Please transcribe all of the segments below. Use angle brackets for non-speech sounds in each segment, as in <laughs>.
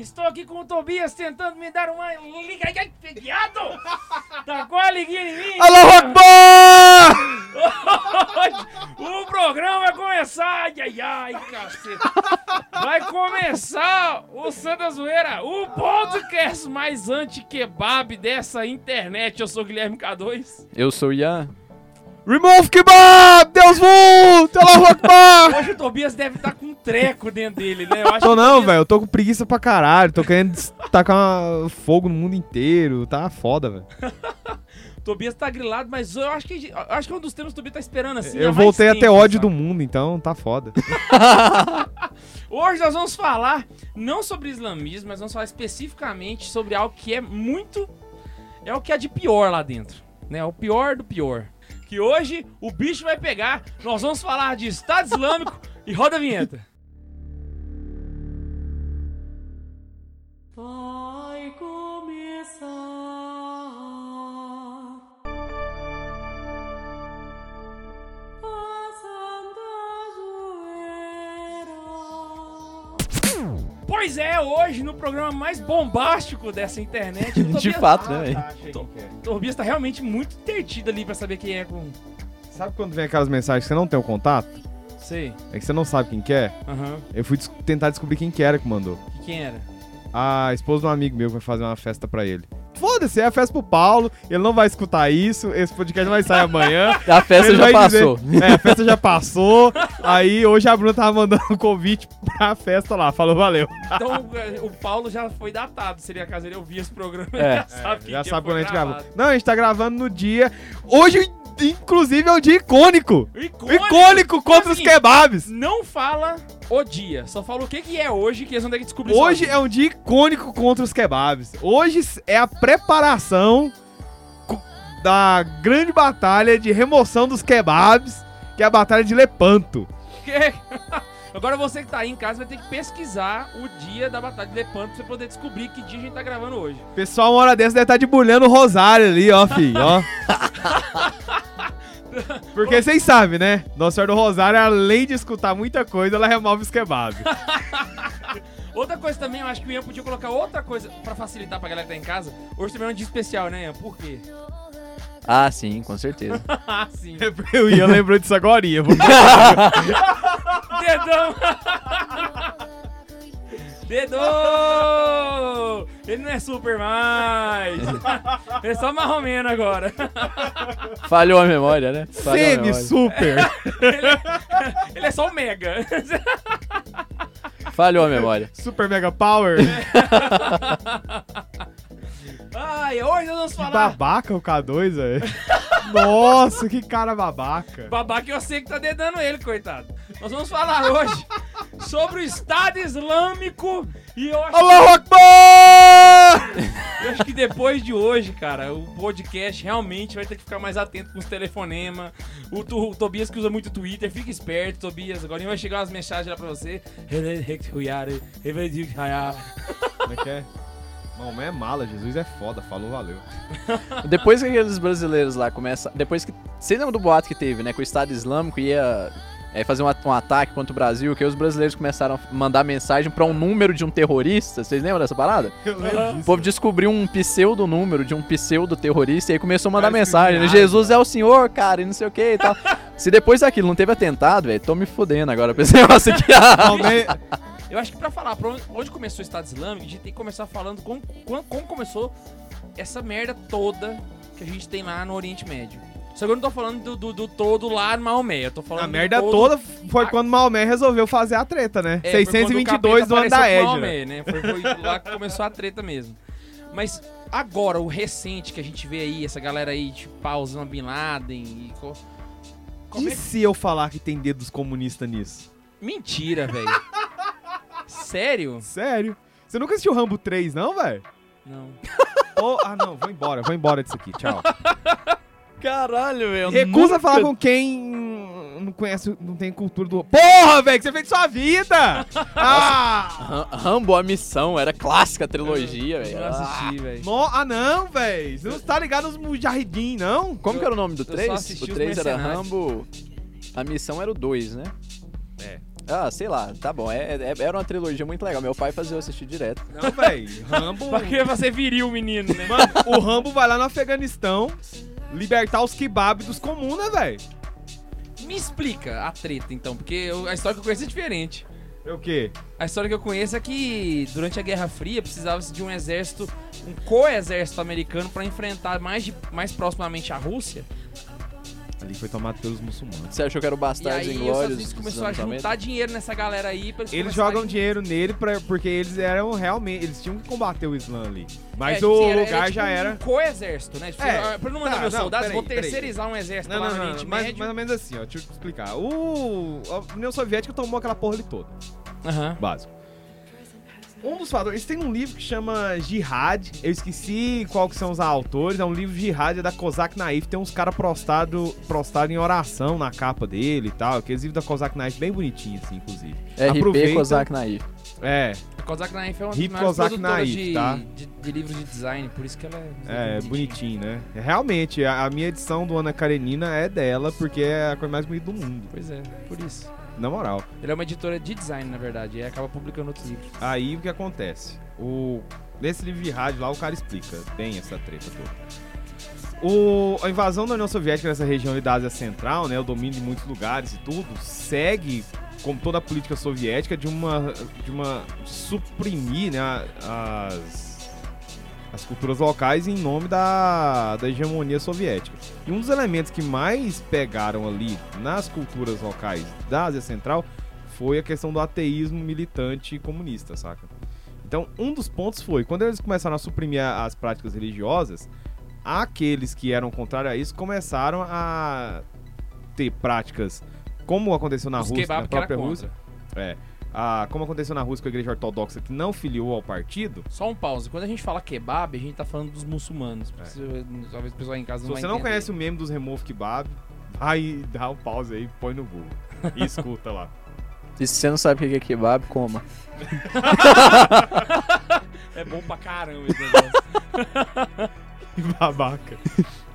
Estou aqui com o Tobias tentando me dar uma liga. Ai, viado! Tá com a liguinha em mim! Alô, Rockbar! <laughs> o programa vai começar! Ai, ai, ai, caceta! Vai começar o Santa Zoeira, o podcast mais anti-kebab dessa internet. Eu sou o Guilherme K2. Eu sou o Ian. Remove Kebab! Deus Vult! Rockbar! Hoje o Tobias deve estar com um treco dentro dele, né? Eu acho Tô que não, Tobias- velho. Eu tô com preguiça pra caralho. Tô querendo tacar uma- fogo no mundo inteiro. Tá foda, velho. <laughs> Tobias tá grilado, mas eu acho que, eu acho que é um dos temas que o Tobias tá esperando assim. Eu voltei a ter tempo, ódio sabe? do mundo, então tá foda. <laughs> Hoje nós vamos falar não sobre islamismo, mas vamos falar especificamente sobre algo que é muito. É o que há de pior lá dentro. Né? O pior do pior. Que hoje o bicho vai pegar. Nós vamos falar de Estado Islâmico e roda a vinheta. Pois é, hoje no programa mais bombástico dessa internet. o <laughs> De Tobias- fato, né, Ah, velho? tá, é. O Tobias tá realmente muito intertido ali pra saber quem é com. Sabe quando vem aquelas mensagens que você não tem o contato? Sei. É que você não sabe quem que é? Aham. Eu fui des- tentar descobrir quem que era que mandou. Que Quem era? A esposa de um amigo meu que vai fazer uma festa pra ele. Foda-se, é a festa pro Paulo. Ele não vai escutar isso. Esse podcast não vai sair amanhã. <laughs> A festa Ele já passou. dizer- é, a festa já passou. Aí hoje a Bruna tava mandando um convite pra festa lá. Falou, valeu. Então é, o Paulo já foi datado. Seria caso ele ouvir esse programa. É. <laughs> já sabe, que já sabe quando a gente gravou. Não, a gente tá gravando no dia. Hoje, inclusive, é um dia icônico. Icônico. Icônico contra os Seguinte, kebabs. Não fala o dia, só fala o que, que é hoje que eles vão ter que descobrir Hoje é um dia icônico contra os kebabs. Hoje é a preparação da grande batalha de remoção dos kebabs, que é a batalha de Lepanto. Que- <laughs> Agora você que tá aí em casa vai ter que pesquisar o dia da Batalha de Lepanto pra você poder descobrir que dia a gente tá gravando hoje. Pessoal, uma hora dessa, deve estar debulhando o rosário ali, ó, filho, ó. <laughs> <laughs> Porque vocês sabem, né? Nossa Senhora do Rosário, além de escutar muita coisa, ela remove os kebabs. <laughs> Outra coisa também, eu acho que o Ian podia colocar outra coisa pra facilitar pra galera que tá em casa. Hoje também é um dia especial, né, Ian? Por quê? Ah, sim, com certeza. <laughs> Ah, sim. Eu ia lembrou disso agora. Dedão! Dedão! Ele não é super mais! <laughs> Ele é só marromeno agora. Falhou a memória, né? Falhou a memória. Semi-super. <laughs> Ele é só o Mega. Falhou a memória. Super Mega Power. <laughs> Ai, hoje nós vamos Que falar. babaca o K2, velho. Nossa, que cara babaca. Babaca eu sei que tá dedando ele, coitado. Nós vamos falar hoje sobre o Estado Islâmico e eu acho, Allahu Akbar! eu acho que depois de hoje, cara, o podcast realmente vai ter que ficar mais atento com os telefonemas. O, Tu- o Tobias que usa muito Twitter, fica esperto, Tobias. Agora vai chegar umas mensagens lá pra você. Como é que é? Maomé é mala, Jesus é foda, falou, valeu. <laughs> Depois que aqueles brasileiros lá começam. Depois que. Você lembra do boato que teve, né? Que o Estado Islâmico ia é, fazer um, um ataque contra o Brasil, que aí os brasileiros começaram a mandar mensagem pra um número de um terrorista. Vocês lembram dessa parada? Eu lembro O povo descobriu um pseudo número de um pseudo terrorista e aí começou a mandar Parece mensagem. viagem. Jesus é o senhor, cara, e não sei o que e tal. Se depois daquilo não teve atentado, velho, tô me fudendo agora pra esse <laughs> negócio aqui. Eu acho que pra falar pra onde, começou o Estado Islâmico, a gente tem que começar falando como, como começou essa merda toda que a gente tem lá no Oriente Médio. Só que eu não tô falando do, do, do todo lá no Maomé, eu tô falando a merda todo- toda foi quando Maomé resolveu fazer a treta, né? É, foi quando o 622 do ano da Edna. Maomé, né? Foi, foi lá que começou a treta mesmo. Mas agora, o recente que a gente vê aí, essa galera aí, tipo, pausando Bin Laden e... co- Como E é se eu falar que tem dedos comunistas nisso? Mentira, velho. <laughs> Sério? Sério? Você nunca assistiu Rambo 3, não, velho? Não. <laughs> Ô, ah, não, vou embora, vou embora disso aqui, tchau. <laughs> Caralho, velho. Recusa falar com quem não conhece, não tem cultura do. Porra, velho, que você fez de sua vida! <laughs> Ah! Rambo, a missão, era clássica a trilogia, velho. Eu não assisti, velho. No- ah, não, velho. Você não tá ligado nos Mujahideen, não? Como que era o nome do Eu só 3? assisti O os 3 era. Rambo. A missão era o 2, né? É. Ah, sei lá, tá bom. É, é- era uma trilogia muito legal. Meu pai fazia eu assistir direto. Não, velho. Rambo. <laughs> Porque você viriu o menino, né? Mano, o Rambo vai lá no Afeganistão libertar os kebab dos comuns, né, velho? Me explica a treta, então, porque eu- a história que eu conheço é diferente. É o quê? A história que eu conheço é que durante a Guerra Fria precisava-se de um exército, um co-exército americano pra enfrentar mais, de- mais proximamente a Rússia. Ali foi tomado pelos muçulmanos. Você achou que era o E Bastardos aí os Estados Inglórios? Unidos dos começou a anos 90? juntar dinheiro nessa galera aí pra eles Eles jogam dinheiro nele pra, porque eles eram realmente. Eles tinham que combater o Islã ali. Mas É, o era- lugar tipo já um era. co-exército, né? Tipo, É, pra não mandar tá, meus não, soldados, peraí, vou peraí. terceirizar um exército Não, lá não, no não, Oriente mais, Médio. mais ou menos assim, ó. Deixa eu te explicar. O, a União Soviética tomou aquela porra ali toda. Aham. Básico. Um dos fatores. Eles têm um livro que chama Jihad. Eu esqueci qual que são os autores. É um livro Jihad é da Kozak Naif. Tem uns caras prostrados prostado em oração na capa dele e tal. Aqueles livros da Kozak Naif bem bonitinhos, assim, inclusive. RP Aproveita- Kozak Naif. É, A Kozak Naif é uma das Hip Kozak Naif, de, tá? de, de livros de design, por isso que ela é... é bonitinho, né? Realmente, a, a minha edição do Ana Karenina é dela, porque é a coisa mais bonita do mundo. Pois é, por isso. Na moral. Ele é uma editora de design, na verdade, e acaba publicando outros livros. Aí o que acontece? O, nesse livro de rádio lá, o cara explica bem essa treta toda. O, a invasão da União Soviética nessa região da Ásia Central, né, o domínio de muitos lugares e tudo, segue, como toda a política soviética, de uma, de uma de suprimir né, as, as culturas locais em nome da, da hegemonia soviética. E um dos elementos que mais pegaram ali nas culturas locais da Ásia Central foi a questão do ateísmo militante comunista, saca? Então, um dos pontos foi, quando eles começaram a suprimir as práticas religiosas, aqueles que eram contrários a isso começaram a ter práticas, como aconteceu na Os Rússia, na própria. Rússia, é, a- como aconteceu na Rússia com a igreja ortodoxa que não filiou ao partido, Só um pause. Quando a gente fala kebab, a gente tá falando dos muçulmanos. É. Talvez o pessoal em casa se não vai você não entender. conhece o meme dos Remove Kebab, vai dar um pause aí, põe no Google e escuta lá. E se você não sabe o que é kebab, coma. <laughs> É bom pra caramba esse negócio. <laughs> Que babaca.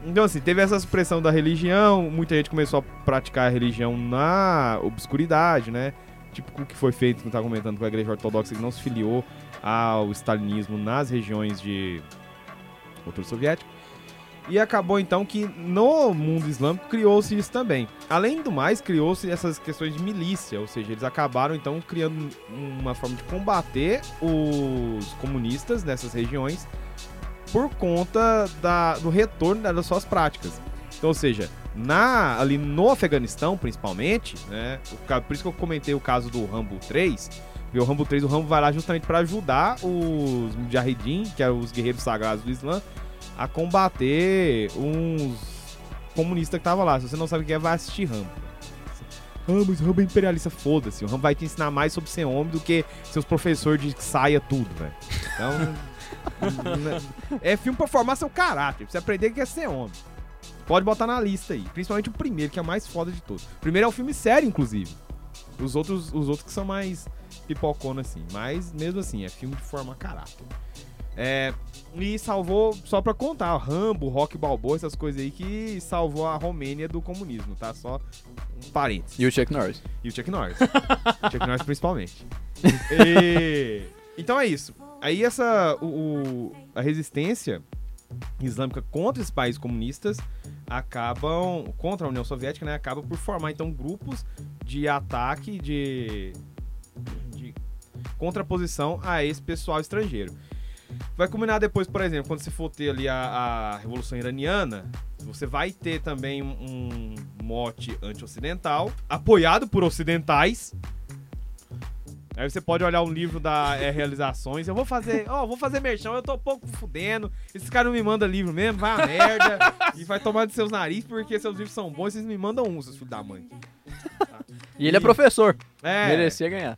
Então, assim, teve essa supressão da religião, muita gente começou a praticar a religião na obscuridade, né? Tipo o que foi feito, que tava comentando com a igreja ortodoxa, que não se filiou ao stalinismo nas regiões de cultura soviética. E acabou então que no mundo islâmico criou-se isso também. Além do mais, criou-se essas questões de milícia, ou seja, eles acabaram então criando uma forma de combater os comunistas nessas regiões por conta da- do retorno das suas práticas. Então, ou seja, na, ali no Afeganistão, principalmente, né? o por isso que eu comentei o caso do Rambo 3. Porque o Rambo 3, o Rambo vai lá justamente para ajudar os Mujahideen, que eram os guerreiros sagrados do Islã, a combater uns comunistas que estavam lá. Se você não sabe o que é, vai assistir Rambo. Rambo, esse Rambo é imperialista, foda-se. O Rambo vai te ensinar mais sobre ser homem do que seus professores de saia tudo, velho. Então, <laughs> é filme pra formar seu caráter, pra você aprender que é ser homem. Pode botar na lista aí. Principalmente o primeiro, que é o mais foda de todos. O primeiro é um filme sério, inclusive. Os outros, os outros que são mais pipocona, assim. Mas, mesmo assim, é filme de formar caráter. É, e salvou, só pra contar, Rambo, Rock Balboa, essas coisas aí que salvou a Romênia do comunismo, tá? Só um parênteses. E o Chuck Norris. E o Chuck Norris. o Chuck Norris <laughs> principalmente. E- Então é isso. Aí essa. O, o- a resistência islâmica contra esses países comunistas acabam. Contra a União Soviética, né? Acaba por formar então grupos de ataque, de. de contraposição a esse pessoal estrangeiro. Vai combinar depois, por exemplo, quando você for ter ali a, a Revolução Iraniana, você vai ter também um mote anti-ocidental, apoiado por ocidentais. Aí você pode olhar um livro da é, Realizações. Eu vou fazer, ó, vou fazer merchão, eu tô um pouco fudendo. Esses caras não me mandam livro mesmo, vai a merda. e vai tomar de seus narizes porque seus livros são bons, vocês me mandam um, seus filhos da mãe. E ele é professor. É, Merecia ganhar.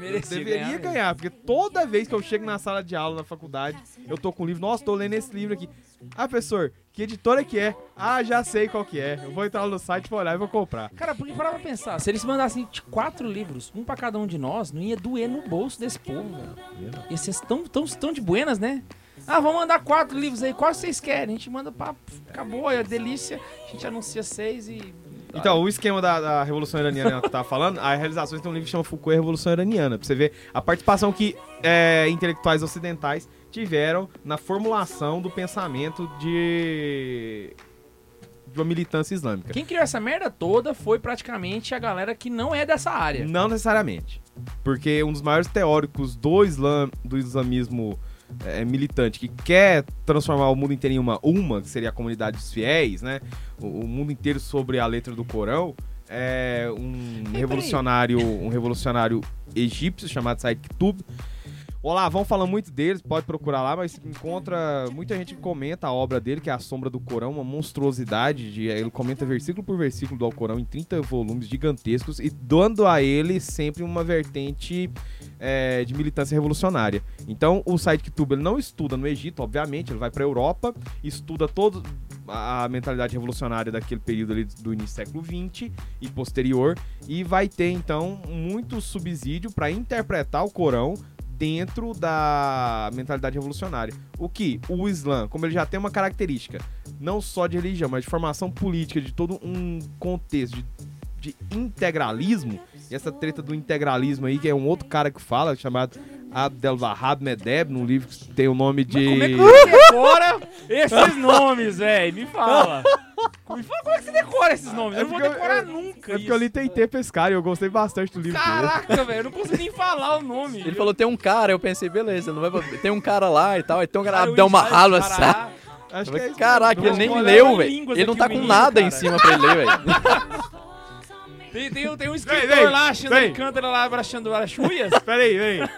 Merecia deveria ganhar. ganhar, mesmo. porque toda vez que eu chego na sala de aula na faculdade, eu tô com um livro, nossa, tô lendo esse livro aqui. Ah, professor, que editora que é? Ah, já sei qual que é. Eu vou entrar lá no site, vou olhar e vou comprar. Cara, porque parar pra pensar, se eles mandassem quatro livros, um pra cada um de nós, não ia doer no bolso desse povo, velho. Ia ser tão, tão, tão de buenas, né? Ah, vamos mandar quatro livros aí, quais vocês querem? A gente manda pra. Acabou, é delícia. A gente anuncia seis e. Então, o esquema da, da Revolução Iraniana que eu tava falando, a realização tem um livro que chama Foucault e a Revolução Iraniana, pra você ver a participação que é, intelectuais ocidentais tiveram na formulação do pensamento de, de uma militância islâmica. Quem criou essa merda toda foi praticamente a galera que não é dessa área. Não necessariamente. Porque um dos maiores teóricos do, islam, do islamismo é, militante que quer transformar o mundo inteiro em uma uma, que seria a comunidade dos fiéis, né? O, o mundo inteiro sobre a letra do Corão, é um revolucionário, um revolucionário egípcio chamado Said Qutb. Olá, vão falando muito deles, pode procurar lá, mas encontra muita gente que comenta a obra dele, que é a Sombra do Corão, uma monstruosidade. De, ele comenta versículo por versículo do Alcorão em 30 volumes gigantescos e dando a ele sempre uma vertente é, de militância revolucionária. Então, o Said Qutb ele não estuda no Egito, obviamente, ele vai para a Europa, estuda todo a mentalidade revolucionária daquele período ali do início do século XX e posterior e vai ter então muito subsídio para interpretar o Corão dentro da mentalidade revolucionária. O que o Islã, como ele já tem uma característica não só de religião, mas de formação política, de todo um contexto de, de integralismo, e essa treta do integralismo aí, que é um outro cara que fala, chamado Abdel Wahab Medeb, num livro que tem o nome de... Como é que <laughs> você decora esses nomes, velho? Me fala. Me fala como é que você decora esses nomes. É eu não vou decorar eu- nunca É porque eu li tentei pescar e eu gostei bastante do livro. Caraca, velho, eu não consigo nem falar o nome. Ele falou, tem um cara, eu pensei, beleza, não vai tem um cara lá e tal, aí tem um cara, Cara, Abdel o Mahalo, Ismael assim. Acho que é isso Caraca, ele nem leu, velho. Ele não tá com menino, nada em cara. cima pra ele ler, velho. <laughs> Tem, tem, tem um escritor vem, lá, achando vem. canta lá, abraçando as chuias. <laughs> Pera aí, vem. É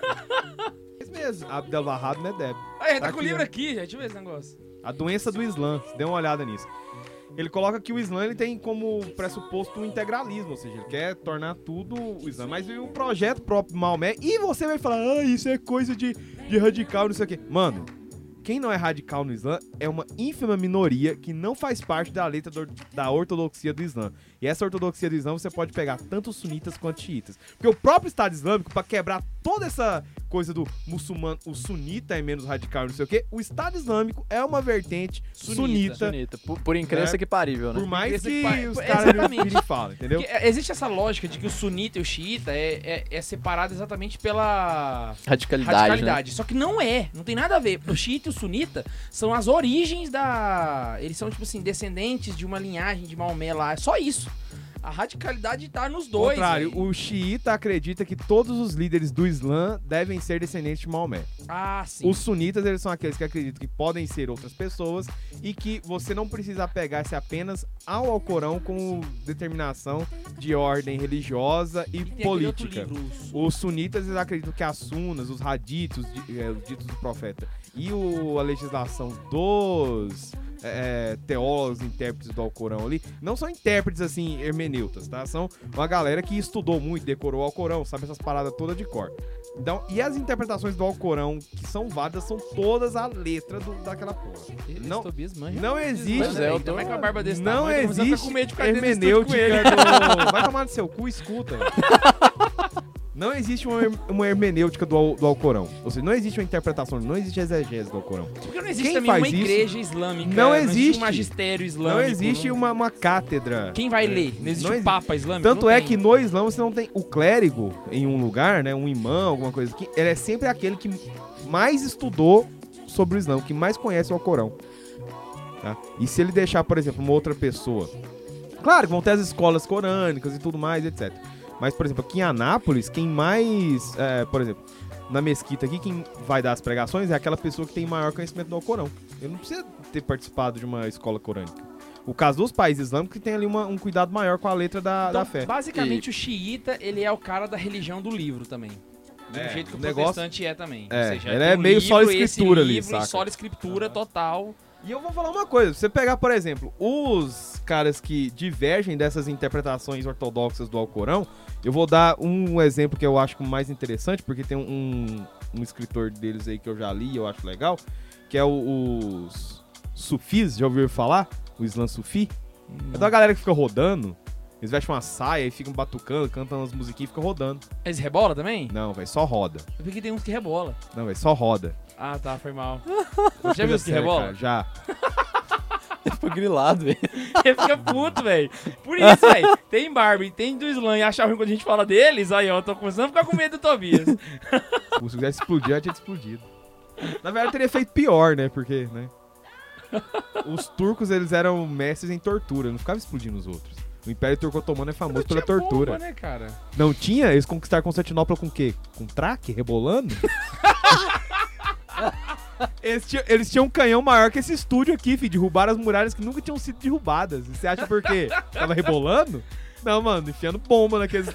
isso mesmo, Abdel Wahab Medeb. Aí, tá, Tá com o livro ó. aqui, gente. Deixa eu ver esse negócio. A doença do Islã. Dê uma olhada nisso. Ele coloca que o Islã ele tem como pressuposto um integralismo, ou seja, ele quer tornar tudo o Islã. Mas o projeto próprio Maomé, e você vai falar, ah, isso é coisa de, de radical, não sei o quê. Mano, quem não é radical no Islã é uma ínfima minoria que não faz parte da letra do- da ortodoxia do Islã. E essa ortodoxia do Islã você pode pegar tanto sunitas quanto xiitas. Porque o próprio Estado Islâmico, pra quebrar toda essa coisa do muçulmano, o sunita é menos radical, não sei o quê, o Estado Islâmico é uma vertente Sunita. sunita. Bonita. Por, por incrença É. que parível, né? Por mais Esse que pai- os caras falam, entendeu? Porque é, existe essa lógica de que o sunita e o xiita é, é, é separado exatamente pela Radicalidade, radicalidade. Só que não é, não tem nada a ver. O xiita e o sunita são as origens da. Eles são, tipo assim, descendentes de uma linhagem de Maomé lá. É só isso. A radicalidade tá nos dois. contrário, velho. o xiita acredita que todos os líderes do Islã devem ser descendentes de Maomé. Ah, sim. Os sunitas, eles são aqueles que acreditam que podem ser outras pessoas e que você não precisa apegar-se apenas ao Alcorão com determinação de ordem religiosa e, E política. os- sunitas eles acreditam que as sunas, os raditos, di- os ditos do profeta e o- a legislação dos é, teólogos, intérpretes do Alcorão ali, não são intérpretes assim, hermeneutas, tá? São uma galera que estudou muito, decorou o Alcorão, sabe essas paradas todas de cor. Então, e as interpretações do Alcorão que são válidas são todas a letra do- daquela porra. Esse Não- Tobias manja. Não existe. Pois é, eu tô- a barba desse Não tamanho, existe com medo de hermenêutica do... Vai tomar no seu cu, escuta. <laughs> Não existe uma, uma hermenêutica do, do Alcorão. Ou seja, não existe uma interpretação, não existe exegese do Alcorão. Porque não existe Quem também faz uma isso? igreja islâmica. Não um existe. magistério islâmico. Não existe não- uma, uma cátedra. Quem vai ler? Não existe Não um existe. papa islâmico? Tanto Não é tem. que no Islã você não tem o clérigo em um lugar, né? Um imã, alguma coisa assim. Ele é sempre aquele que mais estudou sobre o Islã, que mais conhece o Alcorão. Tá? E se ele deixar, por exemplo, uma outra pessoa. Claro, que vão ter as escolas corânicas e tudo mais, etc. Mas, por exemplo, aqui em Anápolis, quem mais. é, por exemplo, na mesquita aqui, quem vai dar as pregações é aquela pessoa que tem maior conhecimento do Alcorão. Ele não precisa ter participado de uma escola corânica. O caso dos países islâmicos que tem ali uma- um cuidado maior com a letra da, Então, da fé. basicamente, o xiita, ele é o cara da religião do livro também. Do É, jeito que o, o negócio- protestante é também. É, Ou seja, ele é um meio livro, só esse escritura ali, livro, saca? Só escritura total. E eu vou falar uma coisa, você pegar, por exemplo, os caras que divergem dessas interpretações ortodoxas do Alcorão, eu vou dar um exemplo que eu acho mais interessante, porque tem um, um escritor deles aí que eu já li e eu acho legal, que é o- os sufis, já ouviram falar? O Islã Sufi? É da galera que fica rodando, eles vestem uma saia e ficam batucando, cantam umas musiquinhas e ficam rodando. Eles rebola também? Não, velho, só roda. Porque tem uns que rebola. Não, velho, só roda. Ah, tá, foi mal. <laughs> Já viu os que rebola? Já. <laughs> ficou <laughs> grilado, velho. Ele fica puto, velho. Por isso, velho. Tem Barbie, tem do Slam e achar ruim quando a gente fala deles. Aí, ó, eu tô começando a ficar com medo do Tobias. <laughs> Se quisesse explodir, já tinha explodido. Na verdade, teria feito pior, né? Porque, né? Os turcos, eles eram mestres em tortura, não ficavam explodindo os outros. O Império Turco Otomano é famoso pela tortura. bomba, né, cara? Não tinha? Eles conquistaram Constantinopla com o quê? Com traque? Rebolando? <laughs> eles, tinham, eles tinham um canhão maior que esse estúdio aqui, filho. Derrubaram as muralhas que nunca tinham sido derrubadas. E você acha por quê? Tava rebolando? Não, mano, enfiando bomba naqueles.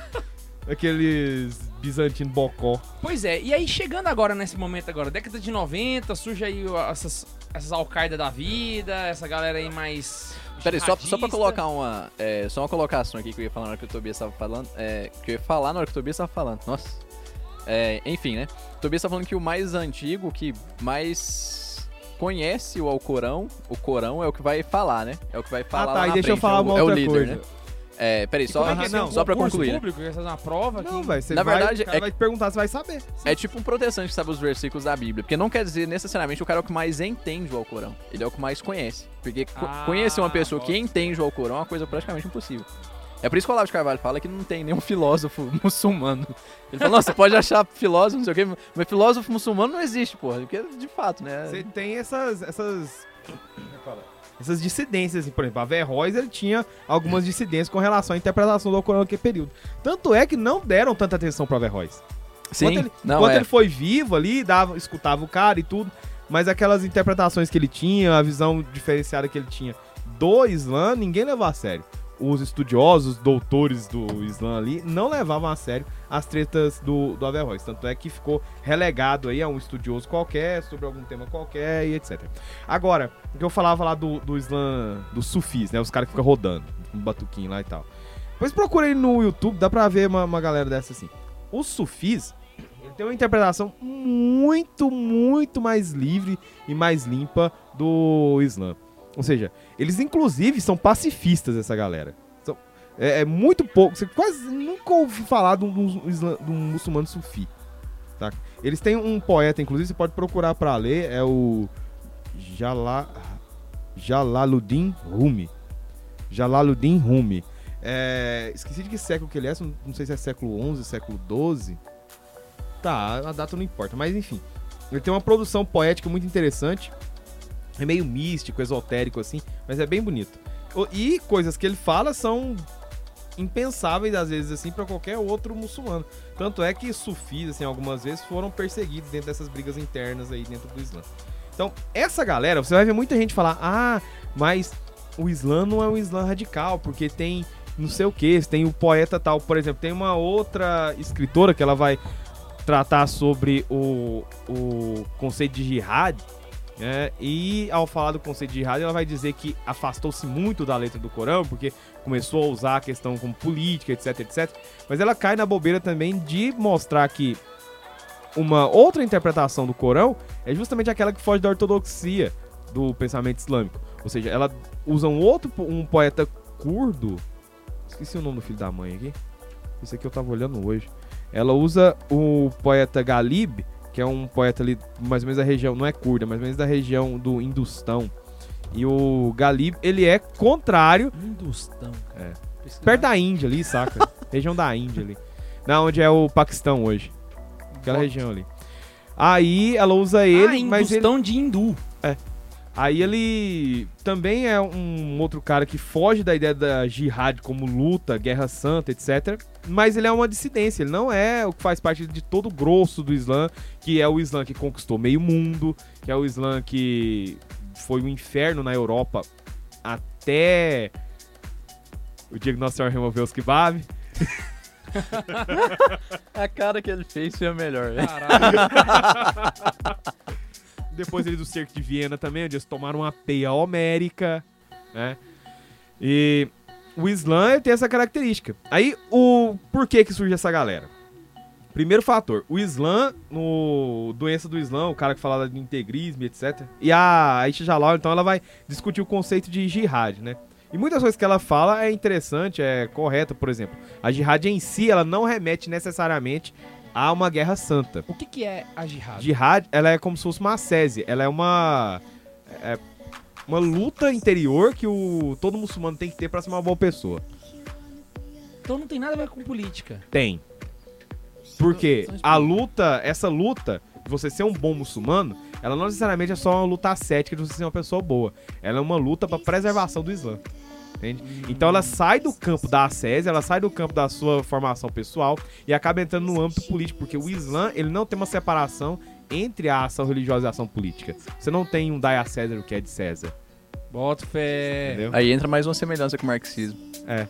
Naqueles bizantinos bocó. Pois é, e aí chegando agora nesse momento agora, década de 90, surge aí essas, essas Al-Qaeda da vida, essa galera aí mais. Peraí, só, só pra colocar uma. é, só uma colocação aqui que eu ia falar na hora que o Tobias tava falando. É, que eu ia falar na hora que o Tobias tava falando. Nossa. É, enfim, né? Tobias tá falando que o mais antigo, que mais conhece o Alcorão, o Corão é o que vai falar, né? É o que vai falar ah, tá. lá E na deixa eu frente, falar é o, uma é o outra líder, coisa. né? É, peraí, só, é que é? Não, só pra concluir, né? público, fazer uma prova Não, que... velho. Você Na vai, verdade, o cara é- vai te perguntar, você vai saber. É tipo um protestante que sabe os versículos da Bíblia. Porque não quer dizer necessariamente o cara é o que mais entende o Alcorão. Ele é o que mais conhece. Porque Ah, conhecer uma pessoa que nossa. entende o Alcorão é uma coisa praticamente impossível. É por isso que o Olavo de Carvalho fala que não tem nenhum filósofo <laughs> muçulmano. Ele fala, nossa, pode achar filósofo, não sei o quê, mas filósofo muçulmano não existe, porra. Porque, de fato, né? Você tem essas. essas. Essas dissidências, assim, por exemplo, a Verroes ele tinha algumas dissidências com relação à interpretação do Alcorão naquele período. Tanto é que não deram tanta atenção pra Verroes. Sim, Enquanto ele, não enquanto é. ele foi vivo ali, dava, escutava o cara e tudo, mas aquelas interpretações que ele tinha, a visão diferenciada que ele tinha do Islã, ninguém levava a sério. Os estudiosos, os doutores do Islã ali, não levavam a sério as tretas do, do Averroes. Tanto é que ficou relegado aí a um estudioso qualquer, sobre algum tema qualquer e etc. Agora, o que eu falava lá do, do Islã, dos sufis, né? Os caras que ficam rodando, um batuquinho lá e tal. Depois procurei no YouTube, dá pra ver uma, uma galera dessa assim. Os sufis, tem uma interpretação muito, muito mais livre e mais limpa do Islã. Ou seja, eles inclusive são pacifistas, essa galera. São- é, é muito pouco, você quase nunca ouviu falar de um, de um muçulmano sufi. Tá? Eles têm um poeta, inclusive, você pode procurar pra ler, é o Jala, Jalaluddin Rumi. Jalaluddin Rumi. É, esqueci de que século que ele é, não sei se é século XI, século XII. Tá, a data não importa, mas enfim. Ele tem uma produção poética muito interessante. É meio místico, esotérico assim, mas é bem bonito. E coisas que ele fala são impensáveis às vezes assim para qualquer outro muçulmano. Tanto é que sufis assim algumas vezes foram perseguidos dentro dessas brigas internas aí dentro do Islã. Então, essa galera, você vai ver muita gente falar: "Ah, mas o Islã não é um Islã radical, porque tem não sei o que, tem o poeta tal, por exemplo, tem uma outra escritora que ela vai tratar sobre o, o conceito de jihad, né? E ao falar do conceito de jihad, ela vai dizer que afastou-se muito da letra do Corão, porque começou a usar a questão como política, etc, etc. Mas ela cai na bobeira também de mostrar que uma outra interpretação do Corão é justamente aquela que foge da ortodoxia do pensamento islâmico. Ou seja, ela usa um outro um poeta curdo. Esqueci o nome do filho da mãe aqui. Esse aqui eu tava olhando hoje. Ela usa o poeta Galib, que é um poeta ali mais ou menos da região, não é curda, mais ou menos da região do Industão. E o Galib, ele é contrário, Hindustão, cara. É. Pesquisar. perto da Índia ali, saca? <laughs> região da Índia ali. Não, onde é o Paquistão hoje. Aquela região ali. Aí ela usa ele, ah, mas ele de hindu. Aí ele também é um outro cara que foge da ideia da jihad como luta, guerra santa, etc. Mas ele é uma dissidência, ele não é o que faz parte de todo o grosso do Islã, que é o Islã que conquistou meio mundo, que é o Islã que foi um inferno na Europa até o dia que Nossa Senhora removeu os kebab. <laughs> A cara que ele fez foi a melhor, velho. Caralho. <laughs> Depois ele do cerco de Viena também, onde eles tomaram uma peia homérica, né? E o Islã tem essa característica. Aí, o por que que surge essa galera? Primeiro fator, o Islã, no doença do Islã, o cara que fala de integrismo, etc. E a Aisha Jalal, então, ela vai discutir o conceito de jihad, né? E muitas coisas que ela fala é interessante, é correta, por exemplo. A jihad em si, ela não remete necessariamente a uma guerra santa. O que, que é a jihad? Jihad, ela é como se fosse uma ascese. Ela é uma. é- uma luta interior que o todo muçulmano tem que ter pra ser uma boa pessoa. Então não tem nada a ver com política. Tem. Porque a luta, essa luta, de você ser um bom muçulmano, ela não necessariamente é só uma luta ascética de você ser uma pessoa boa. Ela é uma luta pra preservação do Islã. Entende? Então ela sai do campo da ascese, ela sai do campo da sua formação pessoal e acaba entrando no âmbito político, porque o Islã, ele não tem uma separação entre a ação religiosa e a ação política. Você não tem um dai a César o que é de César, Bota fé. entendeu? Aí entra mais uma semelhança com o marxismo. É.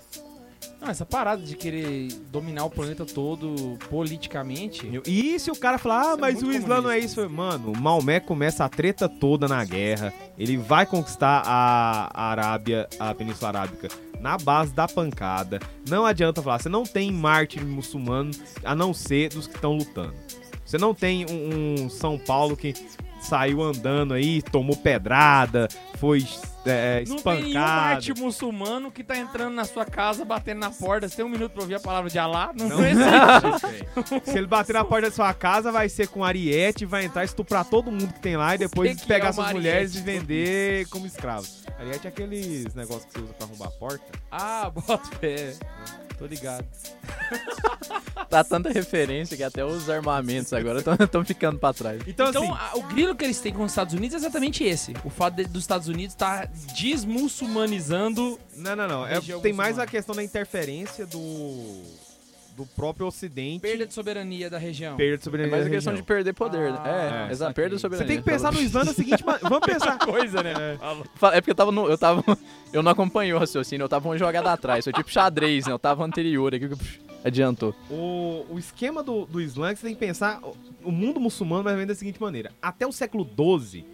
Não, essa parada de querer dominar o planeta todo politicamente. E se o cara falar, ah, é mas muito o Islã não é isso? Mano, o Maomé começa a treta toda na guerra. Ele vai conquistar a Arábia, a Península Arábica, na base da pancada. Não adianta falar, você não tem mártir muçulmano a não ser dos que estão lutando. Você não tem um, um São Paulo que saiu andando aí, tomou pedrada, foi é, Não tem nenhum espancado. Marte muçulmano que tá entrando na sua casa, batendo na porta. Você tem um minuto pra ouvir a palavra de Alá? Não, Não existe. Se ele bater na porta da sua casa, vai ser com ariete, vai entrar, estuprar todo mundo que tem lá e depois Que pegar é suas mulheres e vender como escravos. Ariete é aqueles negócios que você usa pra arrombar a porta. Ah, bota fé. Tô ligado. <laughs> Tá tanta referência que até os armamentos agora estão ficando pra trás. Então, Então, assim, a- o grilo que eles têm com os Estados Unidos é exatamente esse. O fato de- dos Estados Unidos estar desmuçulmanizando. não, não, não. É, tem mais a questão da interferência do, do próprio Ocidente. Perda de soberania da região. Perda de É soberania mais a questão região. de perder poder, né? Ah, É, é, exato, perda de Você soberania. tem que pensar no Islã da seguinte maneira. Vamos pensar. coisa, né? É porque eu tava no. Eu tava. <laughs> Eu não acompanhei o raciocínio, eu tava uma jogada atrás. Foi tipo xadrez, né? Eu tava anterior aqui adiantou. O, o esquema do, do Islã é que você tem que pensar. o- O mundo muçulmano vai vendo da seguinte maneira: até o século XII,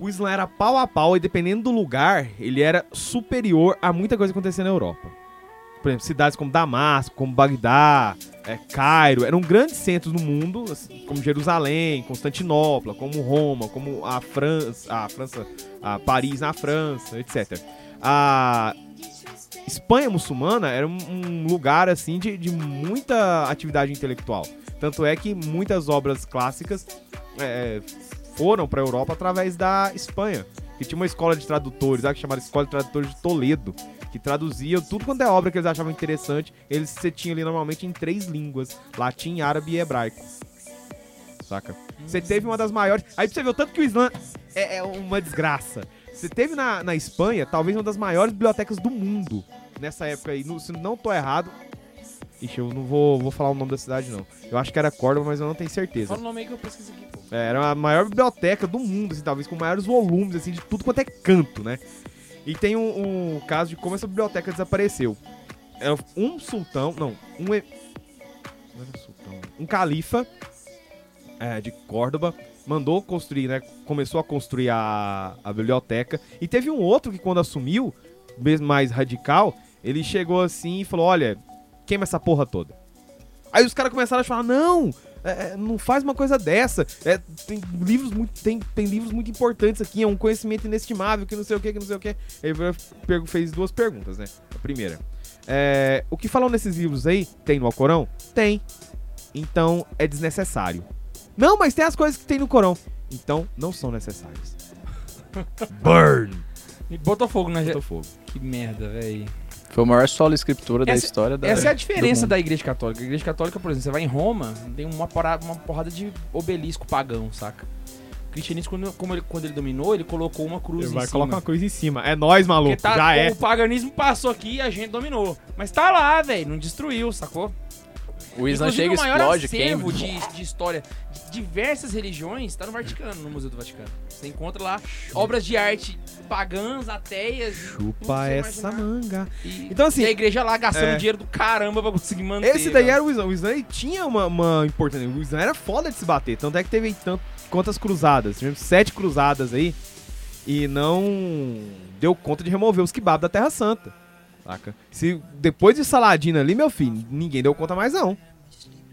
o Islã era pau a pau e dependendo do lugar, ele era superior a muita coisa acontecia na Europa. Por exemplo, cidades como Damasco, como Bagdá, é, Cairo, eram grandes centros no mundo, assim, como Jerusalém, Constantinopla, como Roma, como a França, a França, a Paris na França, etc. A Espanha muçulmana era um, um lugar assim de, de muita atividade intelectual. Tanto é que muitas obras clássicas é, foram para a Europa através da Espanha. Que tinha uma escola de tradutores, que chamava Escola de Tradutores de Toledo, que traduziam tudo quanto é obra que eles achavam interessante. Eles você tinha ali normalmente em três línguas: latim, árabe e hebraico. Saca? Você teve uma das maiores. Aí você o tanto que o Islã é, é uma desgraça. Você teve na, na Espanha, talvez uma das maiores bibliotecas do mundo nessa época aí. No- se não tô errado. Ixi, eu não vou, vou falar o nome da cidade, não. Eu acho que era Córdoba, mas eu não tenho certeza. Fala o nome aí que eu pesquiso aqui, pô. É, era a maior biblioteca do mundo, assim, talvez com maiores volumes, assim, de tudo quanto é canto, né? E tem um, um caso de como essa biblioteca desapareceu. Era um sultão, não, um... Não era sultão, um califa é, de Córdoba mandou construir, né? Começou a construir a, a biblioteca. E teve um outro que quando assumiu, mesmo mais radical, ele chegou assim e falou, olha, queima essa porra toda. Aí os caras começaram a falar, não, é, é, não faz uma coisa dessa. É, tem livros muito, tem, tem livros muito importantes aqui, é um conhecimento inestimável, que não sei o que, que não sei o que. Ele fez duas perguntas, né? A primeira, é, o que falam nesses livros aí? Tem no Alcorão? Tem. Então é desnecessário. Não, mas tem as coisas que tem no Corão. Então não são necessárias. <laughs> Burn! E botou fogo na. Botou fogo. Que merda, velho. Foi a maior solo escritura da Essa- história da. Essa é a diferença da Igreja Católica. A Igreja Católica, por exemplo, você vai em Roma, tem uma porrada, uma porrada de obelisco pagão, saca? O cristianismo, quando, como ele, quando ele dominou, ele colocou uma cruz Ele em vai cima. colocar uma coisa em cima. É nós, maluco. Tá, Já é. o paganismo passou aqui e a gente dominou. Mas tá lá, velho, não destruiu, sacou? O Islã chega, maior explode, acervo de, de história de diversas religiões tá no Vaticano, no Museu do Vaticano. Você encontra lá obras de arte pagãs, ateias, Chupa essa manga. E, Então, assim, e a igreja lá gastando é. dinheiro do caramba pra conseguir manter. Esse daí né? era o Islã. O Islã ele tinha uma, uma importância. O Islã era foda de se bater. Tanto é que teve tanto, quantas cruzadas. Tivemos sete cruzadas aí. E não deu conta de remover os kebab da Terra Santa. Saca? Se, depois de Saladina ali, meu filho, ninguém deu conta mais não.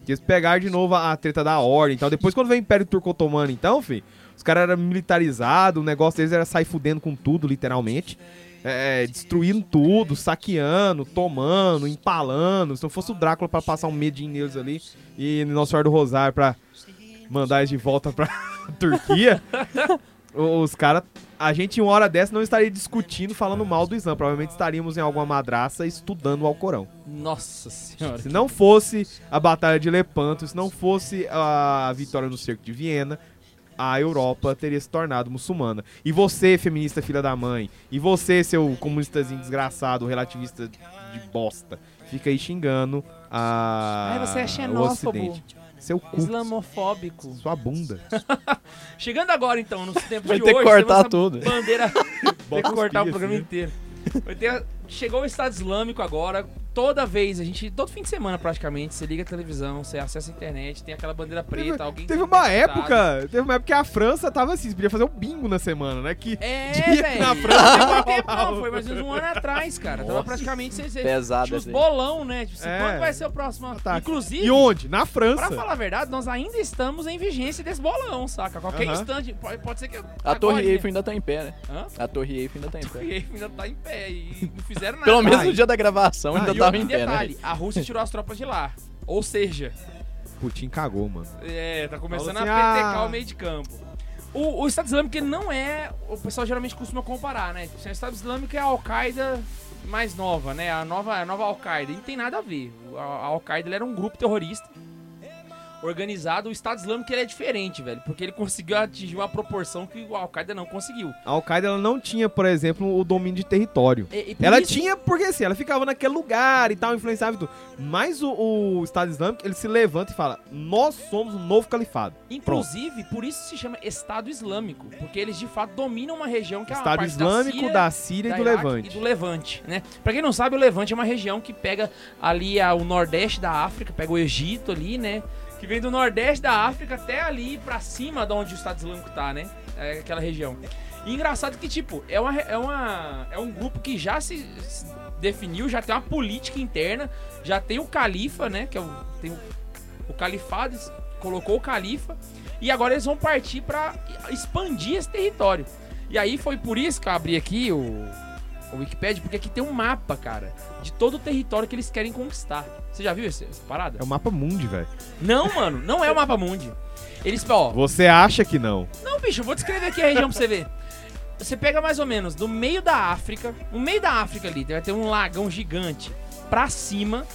Que eles pegaram de novo a, a treta da ordem e tal. Depois, quando veio o Império Turco-Otomano, então, filho, os caras eram militarizados, o negócio deles era sair fudendo com tudo, literalmente. É, destruindo tudo, saqueando, tomando, empalando. Se não fosse o Drácula pra passar um medinho neles ali e Nosso Senhor do Rosário pra mandar eles de volta pra <laughs> Turquia, os caras a gente, em uma hora dessa, não estaria discutindo, falando mal do Islã. Provavelmente estaríamos em alguma madraça estudando o Alcorão. Nossa senhora. Se não fosse a Batalha de Lepanto, se não fosse a vitória no Cerco de Viena, a Europa teria se tornado muçulmana. E você, feminista filha da mãe, e você, seu comunistazinho desgraçado, relativista de bosta, fica aí xingando a. Ai, você é o xenófobo. Ocidente. Seu cu. Islamofóbico. Sua bunda. <laughs> Chegando agora, então, nos tempos Vai de ter que hoje, cortar tudo. Bandeira. <laughs> <laughs> Tem Bota que cortar o programa assim, né? inteiro. Vai ter- Chegou o Estado Islâmico agora. Toda vez, a gente. Todo fim de semana, praticamente, você liga a televisão, você acessa a internet, tem aquela bandeira preta, alguém. Teve uma época, teve uma época que a França tava assim, você podia fazer um bingo na semana, né? Que É, <laughs> velho. na França, foi tempo, não. Foi mais ou menos um ano atrás, cara. Tava Nossa. praticamente. Você, você, Pesado tinha os aí. bolão, né? Tipo, assim, É. quando vai ser o próximo? Tá. Inclusive. E onde? Na Pra França. falar a verdade, nós ainda estamos em vigência desse bolão, saca? Qualquer Aham. instante, pode, pode ser que. A Torre Eiffel ainda tá em pé, né? Hã? A Torre Eiffel ainda tá em A Torre pé. Eiffel ainda tá em pé e não fizeram <laughs> nada. Pelo menos no dia da gravação Ah, ainda e tava em pé, né? detalhe, a Rússia tirou as tropas de lá. Ou seja, Putin cagou, mano. é, tá começando Falou a assim, petecar ah. o meio de campo. O, o Estado Islâmico ele não é. O pessoal geralmente costuma comparar, né? Tipo, assim, O Estado Islâmico é a Al-Qaeda mais nova, né? A nova, a nova Al-Qaeda. E não tem nada a ver. A, a Al-Qaeda era um grupo terrorista organizado. O Estado Islâmico ele é diferente, velho. Porque ele conseguiu atingir uma proporção que o Al-Qaeda não conseguiu. A Al-Qaeda ela não tinha, por exemplo, o domínio de território. E- e por Ela isso- tinha, porque assim, ela ficava naquele lugar e tal, influenciava e tudo. Mas o, o Estado Islâmico, ele se levanta e fala: Nós somos um novo califado. Inclusive, por isso se chama Estado Islâmico, porque eles de fato dominam uma região que é uma Estado Islâmico da da Síria, Síria, e do da Iraque Levante. E do Levante, né? Pra quem não sabe, o Levante é uma região que pega ali a- o nordeste da África, pega o Egito ali, né? Que vem do nordeste da África até ali pra cima de onde o Estado Islâmico tá, né? É aquela região. E engraçado que, tipo, é, uma, é, uma, é um grupo que já se, se definiu, já tem uma política interna, já tem o califa, né? Que é o, tem o, o califado, colocou o califa, e agora eles vão partir pra expandir esse território. E aí foi por isso que eu abri aqui o, o Wikipedia, porque aqui tem um mapa, cara, de todo o território que eles querem conquistar. Você já viu esse- essa parada? É o mapa mundi, velho. Não, mano, não é o mapa mundi. Eles, ó, Você acha que não? não, bicho, eu vou descrever aqui a região pra você ver. Você pega mais ou menos no meio da África, no meio da África ali, vai ter um lagão gigante pra cima,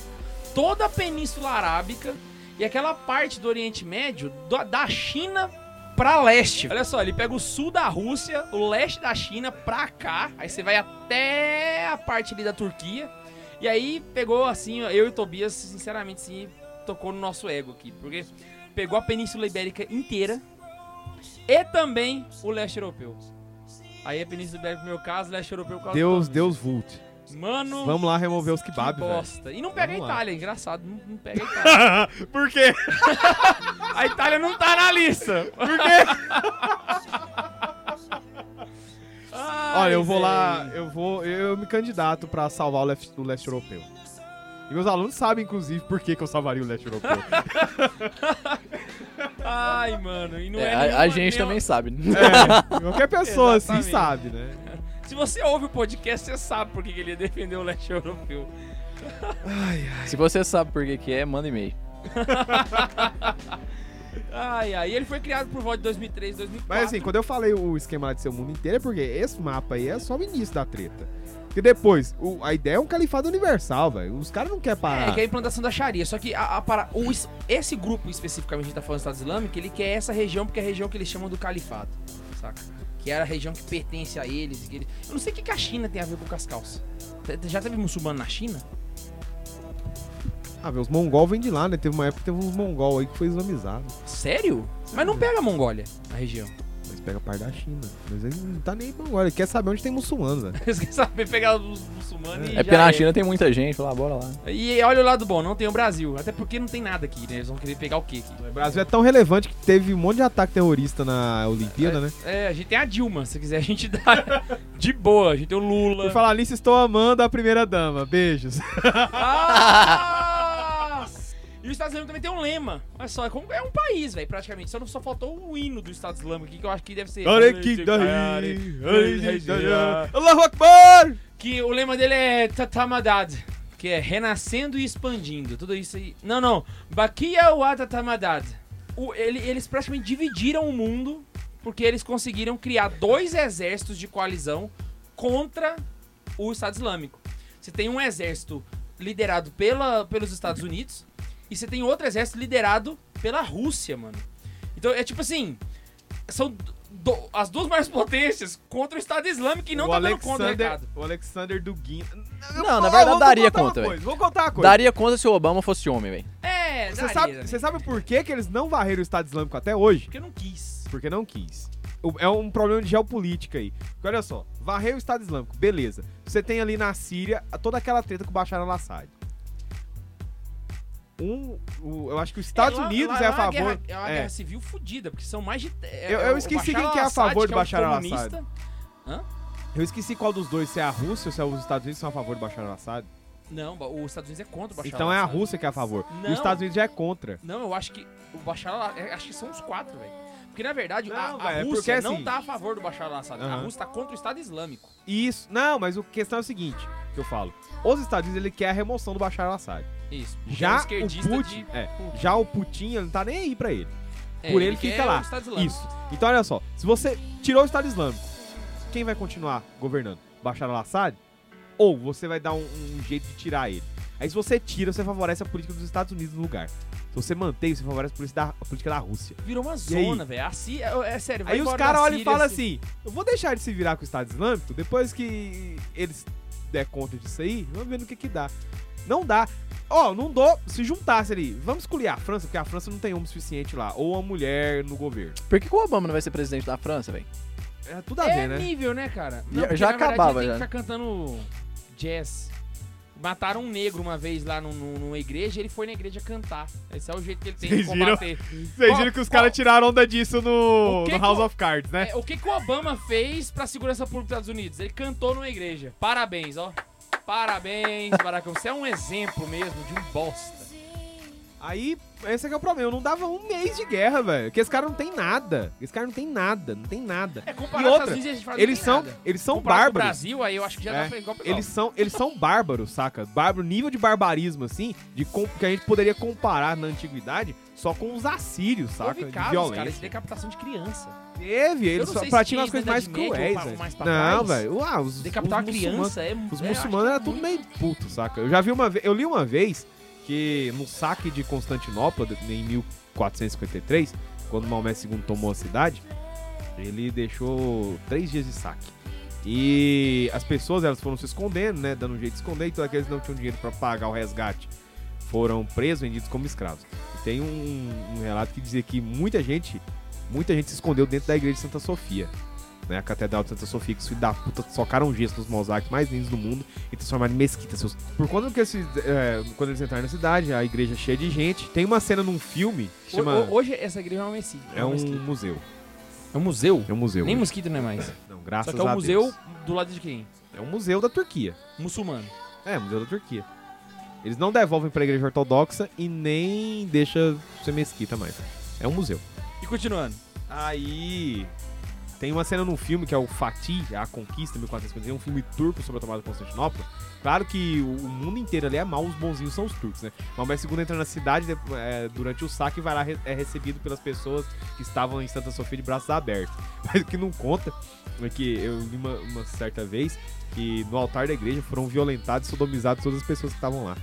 toda a Península Arábica e aquela parte do Oriente Médio, do- da China pra leste. Olha só, ele pega o sul da Rússia, o leste da China pra cá, aí você vai até a parte ali da Turquia. E aí pegou assim, eu e o Tobias, sinceramente, sim, tocou no nosso ego aqui, porque pegou a Península Ibérica inteira e também o leste europeu. Aí a Península Ibérica, no meu caso, leste europeu, Deus, Deus Vult. Mano, Vamos lá remover os que kebab, velho. bosta. E não pega Vamos a lá. Itália, engraçado, não, não pega a <laughs> Itália. Por quê? <laughs> a Itália não tá na lista. Por quê? <laughs> Olha, eu vou lá, eu vou, eu me candidato pra salvar o leste, o leste europeu. E meus alunos sabem, inclusive, por que, que eu salvaria o leste europeu. Ai, mano, e não é, É, a- nenhuma- a, gente nenhuma- também sabe. né? É, qualquer pessoa assim Exatamente. sabe, né? Se você ouve o podcast, você sabe por que que ele ia defender o leste europeu. Se você sabe por que que é, manda e-mail. Ai, ai, e ele foi criado por volta de 2003, 2004. Mas assim, quando eu falei o esquema lá de ser o mundo inteiro, é porque esse mapa aí é só o início da treta. Porque depois, o- a ideia é um califado universal, velho. Os caras não querem parar. É, que é a implantação da Sharia. Só que a, a para- o esse grupo especificamente, a gente tá falando do Estado Islâmico, ele quer essa região porque é a região que eles chamam do califado, saca? Que era a região que pertence a eles. que eles- Eu não sei o que, que a China tem a ver com as calças. Já teve muçulmano na China? Ah, velho, os mongol vêm de lá, né? Teve uma época que teve uns mongol aí que foi islamizado. Sério? Mas não pega a Mongólia, a região. Pega parte da China. Mas ele não tá nem aí mongol, ele quer saber onde tem muçulmano, velho. Eles querem saber pegar os muçulmanos e É já porque na China tem muita gente, fala, bora lá. E olha o lado bom, não tem o Brasil. Até porque não tem nada aqui, né? Eles vão querer pegar o quê aqui? O Brasil é tão relevante que teve um monte de ataque terrorista na Olimpíada, né? É, a gente tem a Dilma, se quiser a gente dá de boa. A gente tem o Lula. Por falar nisso, estou amando a primeira dama. Beijos. Ah! E os Estados Unidos também tem um lema. Olha só, é, como- é um país, velho, praticamente. Só, não- só faltou o hino do Estado Islâmico aqui, que eu acho que deve ser. Allahu Akbar! Que o lema dele é Tatamadad, que é renascendo e expandindo. Tudo isso aí. Não, não. Bakia wa Tatamadad. O, ele- eles praticamente dividiram o mundo porque eles conseguiram criar dois exércitos de coalizão contra o Estado Islâmico. Você tem um exército liderado pela, pelos Estados Unidos e você tem outro exército liderado pela Rússia, mano. Então é tipo assim, são do- as duas maiores <laughs> potências contra o Estado Islâmico e não o tá dando conta, Alexander, Ricardo. o Alexander Dugin. Não, na verdade, daria conta, velho. Vou contar uma coisa. Daria conta se o Obama fosse homem, velho. É, Você daria sabe, você sabe por que, que eles não varreram o Estado Islâmico até hoje? Porque eu não quis. Porque não quis. É um problema de geopolítica aí. Porque olha só, varreu o Estado Islâmico, beleza. Você tem ali na Síria toda aquela treta com o Bashar al-Assad. Um, o- eu acho que os Estados É, lá- Unidos lá é a favor. guerra- é uma é. guerra civil fodida, porque são mais de. é, Eu- é eu esqueci quem que é a al-Assad, favor do é Bashar al-Assad. Eu esqueci qual dos dois, se é a Rússia ou se é os Estados Unidos são a favor do Bashar al-Assad. Não, os Estados Unidos é contra o Bashar Então é a al-Assad. Rússia que é a favor. E Não. os Estados Unidos já é contra. Não, eu acho que o Bashar al é, acho que são os quatro, velho. Porque na verdade Não, a, a é Rússia porque, não assim- tá a favor do Bashar al-Assad. A. Rússia tá contra o Estado Islâmico. Isso. Não, mas a questão é o seguinte, que eu falo. Os Estados Unidos, ele quer a remoção do Bashar al-Assad. Isso. porque é um Já o Putin, de- é, já o Putin, ele não tá nem aí pra ele. É, por ele quer fica lá. Isso. Então olha só, se você tirou o Estado Islâmico, quem vai continuar governando? Bashar al-Assad? Ou você vai dar um, um jeito de tirar ele? Aí se você tira, você favorece a política dos Estados Unidos no lugar. Se você mantém, você favorece a política da, a política da Rússia. Virou uma zona, velho. Assim, é, é sério, vai Aí os caras olham e falam assim, eu vou deixar ele se virar com o Estado Islâmico, depois que eles der conta disso aí, vamos ver no que que dá. Não dá. Ó, não dou, se juntasse ali, vamos escolher a França, porque a França não tem homem suficiente lá, ou uma mulher no governo. Por que, que o Obama não vai ser presidente da França, velho? É tudo a É ver, né? nível, né, cara? Já- porque, já na verdade, acabava, ele já. Tem que ficar cantando jazz. Mataram um negro uma vez lá num- num- numa igreja e ele foi na igreja cantar. Esse é o jeito que ele tem de Vocês viram? combater. Vocês viram que os caras tiraram onda disso no, no House o- of Cards, né? É, o que, que o Obama fez pra segurança pública dos Estados Unidos? Ele cantou numa igreja. Parabéns, ó. Parabéns, Barack. Você é um exemplo mesmo de um bosta. Aí, esse é que é o problema. Eu não dava um mês de guerra, velho. Porque esse cara não tem nada. Esse cara não tem nada, não tem nada. É, E outra, Unidos, fala Eles são, nada. eles são Comparado bárbaros. Brasil, aí eu acho que já É, dá pra igual. Eles são, eles são bárbaros, saca? Bárbaro, nível de barbarismo, assim, de que a gente poderia comparar na antiguidade só com os assírios, saca? Houve de casos, violência. cara, de decapitação de criança. Teve, eles só praticam as coisas mais Média cruéis, velho. mais Não, velho. Ah, os, Decapitar os criança é... Os é, muçulmanos eram tudo muito- meio puto, saca? Eu já vi uma vez, eu li uma vez que no saque de Constantinopla, em 1453, quando Maomé II tomou a cidade, ele deixou três dias de saque. E as pessoas elas foram se escondendo, né? Dando um jeito de esconder, e todos aqueles que não tinham dinheiro para pagar o resgate foram presos, vendidos como escravos. E tem um, um relato que dizia que muita gente, muita gente se escondeu dentro da igreja de Santa Sofia. Né, a Catedral de Santa Sofia, que os filhos da puta socaram gesso nos mosaicos mais lindos do mundo e transformaram em mesquita. Seus... Por conta do que esses, é, quando eles entraram na cidade, a igreja cheia de gente. Tem uma cena num filme que chama. Ho- Hoje essa igreja é uma mesquita. é uma um mesquita. museu. É um museu? É um museu. Nem hoje. mosquito não é mais. Não, graças Só que é um a museu Deus. do lado de quem? É um museu da Turquia. Muçulmano. É, museu da Turquia. Eles não devolvem pra igreja ortodoxa e nem deixa ser mesquita mais. É um museu. E continuando. Aí tem uma cena num filme que é o Fatih, a Conquista, 1451, um filme turco sobre a tomada de Constantinopla. Claro que o mundo inteiro ali é mal, os bonzinhos são os turcos, né? Maomé II entra na cidade de- é, durante o saque e vai lá, é recebido pelas pessoas que estavam em Santa Sofia de braços abertos. <laughs> Mas o que não conta é que eu li uma, uma certa vez que no altar da igreja foram violentados e sodomizados todas as pessoas que estavam lá.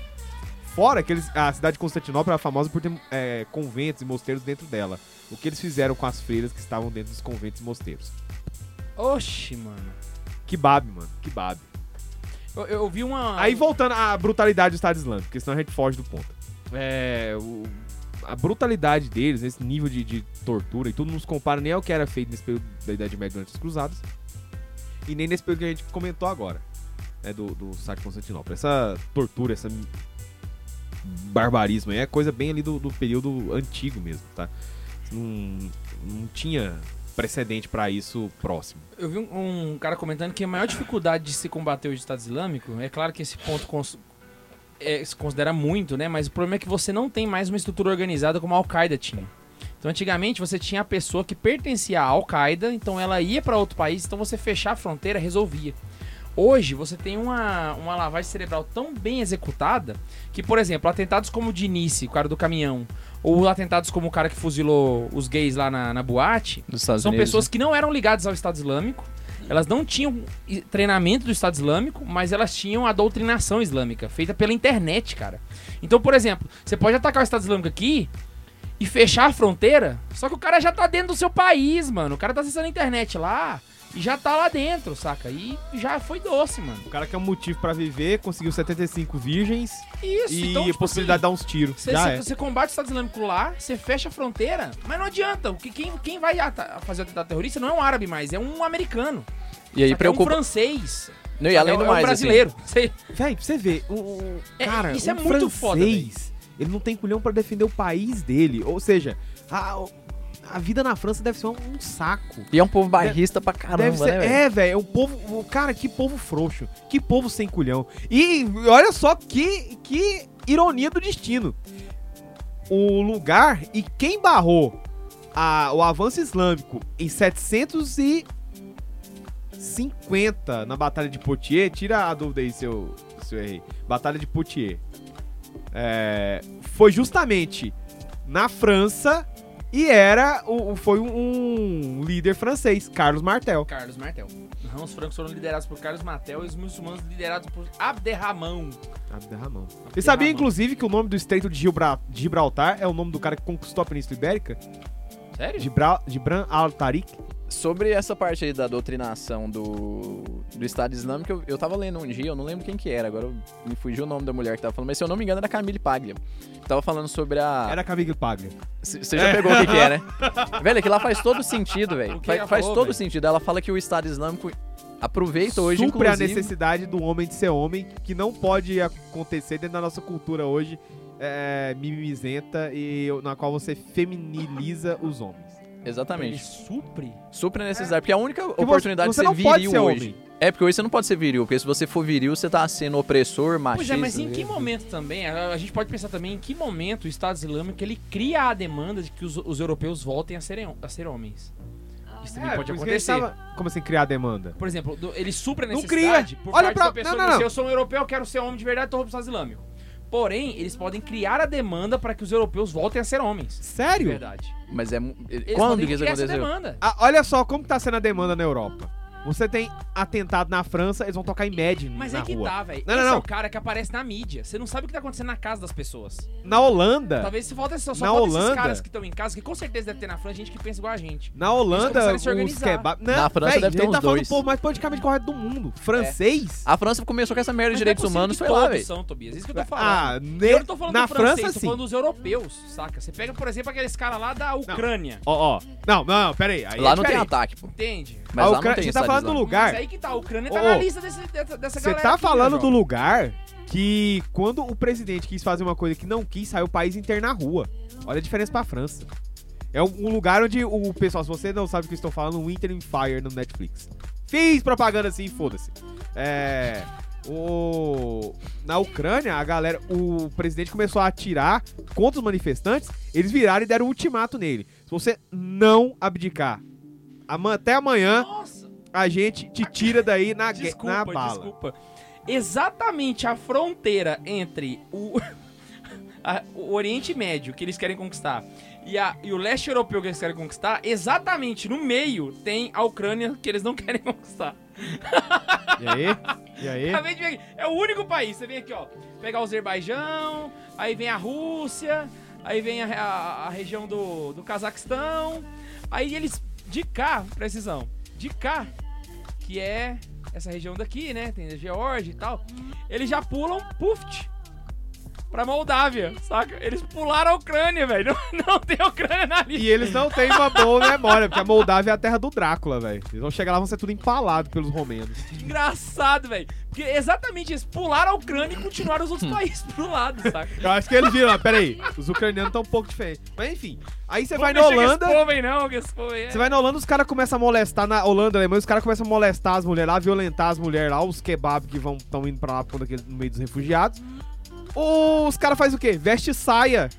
Fora que eles, a cidade de Constantinopla era famosa por ter é, conventos e mosteiros dentro dela. O que eles fizeram com as freiras que estavam dentro dos conventos e mosteiros. Oxi, mano. Que babe, mano. Que babe. Eu, eu vi uma. Aí voltando à brutalidade do Estado Islâmico, porque senão a gente foge do ponto. É. o- a brutalidade deles, esse nível de, de tortura e tudo, não se compara nem ao que era feito nesse período da Idade Média durante os Cruzados. E nem nesse período que a gente comentou agora. Né, do, do saque de Constantinopla. Essa tortura, essa barbarismo é coisa bem ali do, do período antigo mesmo, tá? Não, não tinha precedente pra isso próximo. Eu vi um, um cara comentando que a maior dificuldade de se combater o Estado Islâmico, é claro que esse ponto cons- é, se considera muito, né? Mas o problema é que você não tem mais uma estrutura organizada como a Al-Qaeda tinha. Então, antigamente, você tinha a pessoa que pertencia à Al-Qaeda, então ela ia para outro país, então você fechar a fronteira resolvia. Hoje você tem uma, uma lavagem cerebral tão bem executada que, por exemplo, atentados como o de Nice, o cara do caminhão, ou atentados como o cara que fuzilou os gays lá na, na boate, são Unidos. pessoas que não eram ligadas ao Estado Islâmico. Elas não tinham treinamento do Estado Islâmico, mas elas tinham a doutrinação islâmica, feita pela internet, cara. Então, por exemplo, você pode atacar o Estado Islâmico aqui e fechar a fronteira, só que o cara já tá dentro do seu país, mano. O cara tá acessando a internet lá e já tá lá dentro, saca? E já foi doce, mano. O cara quer um motivo pra viver, conseguiu 75 virgens Isso, e então, a tipo possibilidade assim, de dar uns tiros. Você, é. você combate o Estado Islâmico lá, você fecha a fronteira, mas não adianta. O que, quem, quem vai fazer o atentado terrorista não é um árabe mais, é um americano. E aí preocupa. É um francês. Não, e além é, do é mais, um brasileiro. <laughs> Você- Véi, pra você ver, o, o- É, cara, isso é um muito foda, francês, ele não tem culhão pra defender o país dele. Ou seja, a, a vida na França deve ser um, um saco. e é um povo bairrista pra caramba, ser, né, é, velho, é um povo, cara, que povo frouxo, que povo sem culhão. E olha só que, que ironia do destino. O lugar e quem barrou a- o avanço islâmico em 750 na Batalha de Poitiers, tira a dúvida aí se eu, se eu errei. Batalha de Poitiers. É, foi justamente na França e era o, foi um, líder francês, Carlos Martel. Carlos Martel. Não, os francos foram liderados por Carlos Martel e os muçulmanos liderados por Abderramão. Abderramão. Você sabia, inclusive, que o nome do Estreito de Gibra- de Gibraltar é o nome do cara que conquistou a Península Ibérica? Sério? Gibra Gibran al-Tariq? Sobre essa parte aí da doutrinação do, do Estado Islâmico, eu, eu tava lendo um dia, eu não lembro quem que era, agora me fugiu o nome da mulher que tava falando, mas se eu não me engano era Camille Paglia. Tava falando sobre a... Era Camille Paglia. Você já pegou o que, que é, né? <laughs> velho, aquilo lá faz todo sentido, velho. O que Faz, falou, todo velho? sentido. Ela fala que o Estado Islâmico aproveita hoje, Supre a inclusive... necessidade do homem de ser homem, que não pode acontecer dentro da nossa cultura hoje, é, mimizenta, e na qual você feminiliza os homens. Ele Exatamente. supre? Supre a necessidade, porque a única Porque oportunidade você de não ser pode viril ser hoje... homem. É, porque hoje você não pode ser viril, porque se você for viril, você tá sendo opressor, machista... Pois é, mas em que momento também, a, a gente pode pensar também em que momento o Estado Islâmico ele cria a demanda de que os, os europeus voltem a serem, a ser homens. Isso também É, pode acontecer. tava- Como assim, criar demanda? Por exemplo, do- ele supra a Não necessidade cria. por Olha parte pra- da pessoa não, não, não. eu sou um europeu, eu quero ser homem de verdade, tô pro Estado Islâmico. Porém, eles podem criar a demanda para que os europeus voltem a ser homens. Sério? verdade. Mas é... Eles Quando podem que isso criar essa aconteceu? demanda. Ah, olha só como que tá sendo a demanda na Europa. Você tem atentado na França, eles vão tocar Imagine Mas na é que rua. tá, velho. Não, Esse não, é não. o cara que aparece na mídia. Você não sabe o que tá acontecendo na casa das pessoas. Na Holanda, Talvez se falta só, só Na falta esses Holanda- caras que estão em casa, que com certeza deve ter na França gente que pensa igual a gente. na Holanda, começaram a se os organizar. kebab... Não, Na França véi, deve ter a gente uns tá falando dois. do povo mais politicamente correto do mundo. Francês? A França começou com essa merda de Mas direitos não é possível humanos, que foi lá, todos velho. são, Tobias. Isso que eu tô falando. Ah, ne... Eu não tô falando na do francês, França, tô sim. falando dos europeus, saca? Você pega, por exemplo, aqueles caras lá da Ucrânia. Ó, ó. Não, não, não, pera aí. aí Lá é não tem diferente. ataque, pô. Entende? Mas A lá Ucrânia- não tem Você tá falando do lugar... Mas aí que tá, a Ucrânia tá Ô, na lista desse, dessa, dessa Você galera. tá aqui, falando né, do lugar que quando o presidente quis fazer uma coisa que não quis, saiu o país inteiro na rua. Olha a diferença pra França. É um lugar onde o pessoal, se você não sabe o que eu estou falando, Winter in Fire no Netflix. Fiz propaganda assim, foda-se. É. O... Na Ucrânia, a galera, o presidente começou a atirar contra os manifestantes, eles viraram e deram um ultimato nele. Se você não abdicar até amanhã, Nossa, a gente te tira daí na, desculpa, na bala. desculpa. Exatamente a fronteira entre o, <laughs> a- o Oriente Médio que eles querem conquistar e, a- e o leste europeu que eles querem conquistar, exatamente no meio tem a Ucrânia que eles não <laughs> querem conquistar. E aí? E aí? Acabei de ver aqui. É o único país. Você vem aqui, ó. Pegar o Azerbaijão, aí vem a Rússia, aí vem a, a- a região do, do Cazaquistão. Aí eles, de cá, precisão, de cá, que é essa região daqui, né? Tem a Geórgia e tal. Eles já pulam, puft, pra Moldávia, saca? Eles pularam a Ucrânia, velho. <laughs> Não, não tem Ucrânia na lista. E eles não têm uma boa memória, porque a Moldávia é a terra do Drácula, velho. Eles vão chegar lá e vão ser tudo empalado pelos romenos. Engraçado, velho. Porque exatamente eles pularam a Ucrânia e continuaram os outros <laughs> países pro lado, saca? Eu acho que eles viram, ah, peraí, os ucranianos estão um pouco diferentes. Mas enfim, aí você vai na Holanda, Esse povo aí não, que povo aí é... você vai na Holanda, os caras começam a molestar, na Holanda, Alemanha, os caras começam a molestar as mulheres lá, violentar as mulheres lá, os kebab que vão estão indo pra lá por no meio dos refugiados. Os caras fazem o quê? Veste saia.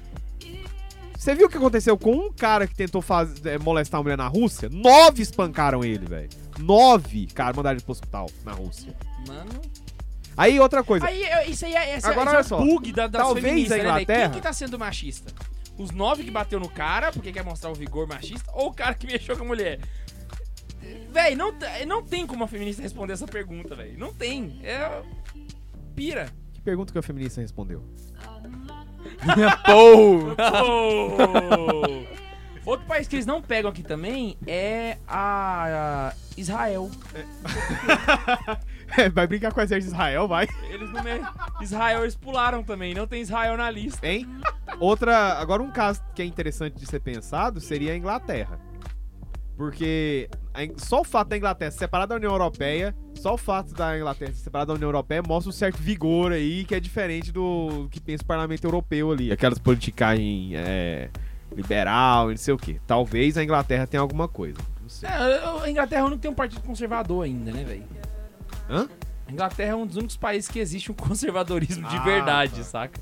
Você viu o que aconteceu com um cara que tentou faz- é, molestar uma mulher na Rússia? Nove espancaram ele, velho. Nove, cara, mandaram ele pro hospital na Rússia. Mano. Aí, outra coisa. Aí, isso aí é, esse, Agora, é olha o só. bug da, das Talvez a né, velho? Quem Inglaterra- que tá sendo machista? Os nove que bateu no cara, porque quer mostrar o vigor machista, ou o cara que <laughs> mexeu com a mulher? Véi, não, não tem como a feminista responder essa pergunta, velho. Não tem. É. Pira. Que pergunta que a feminista respondeu? <laughs> Pô! Oh! Outro país que eles não pegam aqui também é a, a Israel. <laughs> vai brincar com o exército de Israel, vai. Eles não me... Israel eles pularam também, não tem Israel na lista. Hein? Outra. Agora, um caso que é interessante de ser pensado seria a Inglaterra. Porque só o fato da Inglaterra se separar da União Europeia, só o fato da Inglaterra se separar da União Europeia mostra um certo vigor aí que é diferente do que pensa o parlamento europeu ali. Aquelas politicagens é, liberal e não sei o quê. Talvez a Inglaterra tenha alguma coisa. Não sei. É, a Inglaterra não tem um partido conservador ainda, né, velho? Hã? A Inglaterra é um dos únicos países que existe um <laughs> conservadorismo de Ah, verdade, tá. saca?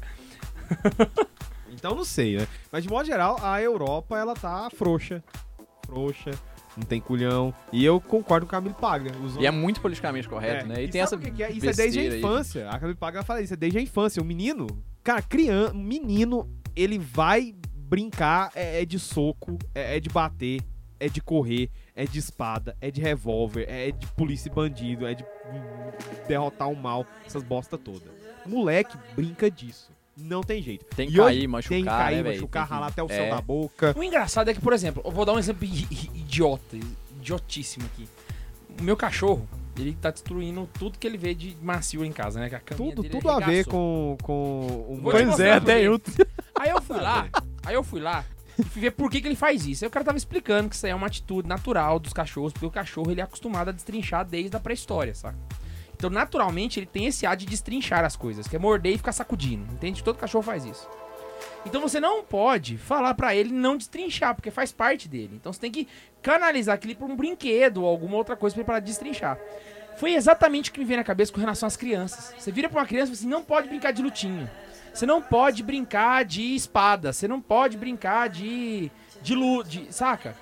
Então não sei, né? Mas de modo geral, a Europa ela tá frouxa. Frouxa, não tem culhão. E eu concordo com o Camilo Paga. Os E é muito politicamente correto, É, né? E, e tem essa que é? Isso é desde a besteira aí. infância. A Camille Paga fala isso, é desde a infância. O menino, cara, criança, um menino, ele vai brincar é, é de soco, é, é de bater, é de correr, é de espada, é de revólver, é de polícia e bandido, é de hum, derrotar o mal, essas bosta toda. Moleque brinca disso. Não tem jeito. Tem que E cair, machucar, tem que cair, né, machucar, Tem que- ralar até o é. céu da boca. O engraçado é que, por exemplo, eu vou dar um exemplo idiota, idiotíssimo aqui. O meu cachorro, ele tá destruindo tudo que ele vê de macio em casa, né? Que a caminha Tudo, dele tudo a ver com, com o te mostrar por quê. <laughs> Aí eu fui lá, <laughs> aí eu fui lá e fui ver por que, que ele faz isso. Aí o cara tava explicando que isso aí é uma atitude natural dos cachorros, porque o cachorro ele é acostumado a destrinchar desde a pré-história, saca? Então, naturalmente, ele tem esse ar de destrinchar as coisas, que é morder e ficar sacudindo, entende? Todo cachorro faz isso. Então você não pode falar pra ele não destrinchar, porque faz parte dele. Então você tem que canalizar aquilo pra um brinquedo ou alguma outra coisa pra ele parar de destrinchar. Foi exatamente o que me veio na cabeça com relação às crianças. Você vira pra uma criança e fala assim, não pode brincar de lutinha. Você não pode brincar de espada. Você não pode brincar de. de. De, saca?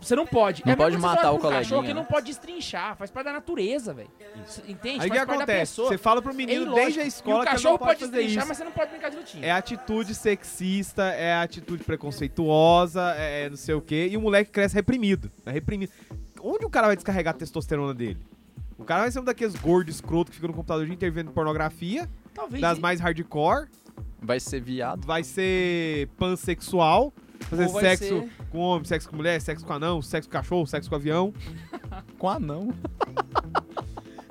Você não pode. Não mesma pode matar o um cachorro coleguinha, que né? não pode destrinchar. Faz parte da natureza, velho. Entende? Aí o faz que acontece? Você fala pro É menino ilógico. desde a escola e o que ele cachorro não pode pode fazer destrinchar, isso. mas você não pode brincar de lutinha. É atitude sexista, é atitude preconceituosa, é não sei o quê. E o moleque cresce reprimido. É reprimido. Onde o cara vai descarregar a testosterona dele? O cara vai ser um daqueles gordos escroto que fica no computador de intervendo pornografia, Talvez. das mais hardcore, Vai ser viado. vai ser pansexual, fazer sexo ser- com homem, sexo com mulher, sexo com anão, sexo com cachorro, sexo com avião. <laughs> Com anão. <laughs>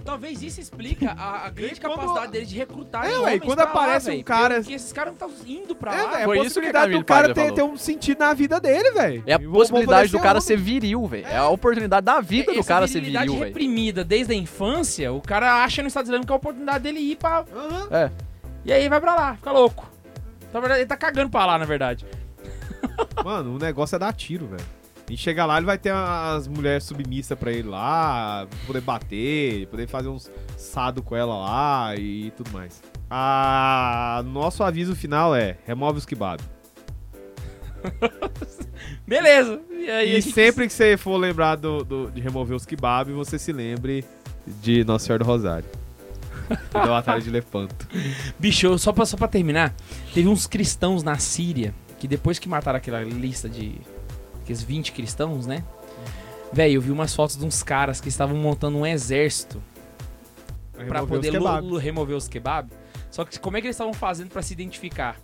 Talvez isso explica a, a grande quando- capacidade deles de recrutar É, homens ué, quando pra lá, aparece um cara- Porque esses caras não estão indo pra É, lá. velho, Foi a isso que a possibilidade do cara ter, ter um sentido na vida dele, velho. É a E vou- possibilidade vou do cara ser viril, velho. É a oportunidade da vida do Essa cara ser viril, velho. reprimida desde a infância, o cara acha no Estado Islâmico que é a oportunidade dele ir pra... Aham. É. E aí vai pra lá, fica louco. Na verdade, ele tá cagando pra lá, na verdade. <laughs> Mano, o negócio é dar tiro, velho. E chegar lá, ele vai ter as mulheres submissas pra ele lá, poder bater, poder fazer uns sado com ela lá e tudo mais. Ah, nosso aviso final é: remove os <laughs> kebab. Beleza. E aí, E a gente- sempre que você for lembrar do, do- de remover os kebab, você se lembre de Nossa Senhora do Rosário. da Batalha de Lepanto. <laughs> Bicho, só pra, só pra terminar, teve uns cristãos na Síria que depois que mataram aquela lista de. aqueles 20 cristãos, né? Velho, eu vi umas fotos de uns caras que estavam montando um exército os poder lu- remover os kebab. Só que como é que eles estavam fazendo pra se identificar?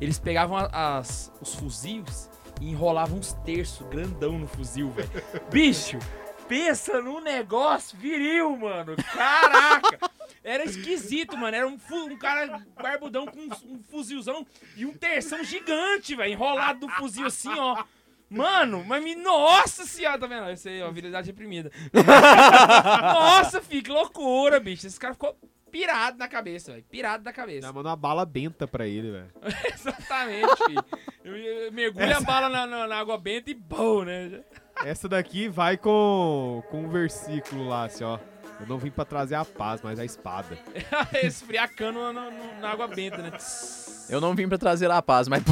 Eles pegavam as, os fuzis e enrolavam uns terços grandão no fuzil, velho. <laughs> Bicho, pensa num negócio viril, mano. Caraca! Era esquisito, mano. Era um, um cara barbudão com um, um fuzilzão e um terção gigante, velho. Enrolado no fuzil assim, ó. Mano, mas me. Nossa senhora, tá vendo? Isso aí, ó, virilidade reprimida. <laughs> Nossa, filho, que loucura, bicho. Esse cara ficou pirado na cabeça, velho. Pirado na cabeça. Já mandou uma bala benta pra ele, velho. <laughs> Exatamente, filho. Eu mergulho a bala na, na- na água benta e bom, né? Essa daqui vai com, com um versículo lá, assim, ó. Eu não vim pra trazer a paz, mas a espada. <laughs> Esfriar cano na água benta, né? Eu não vim pra trazer a paz, mas.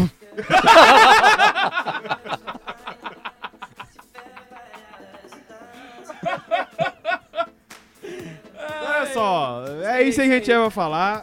Olha só, é isso aí que a gente ia falar.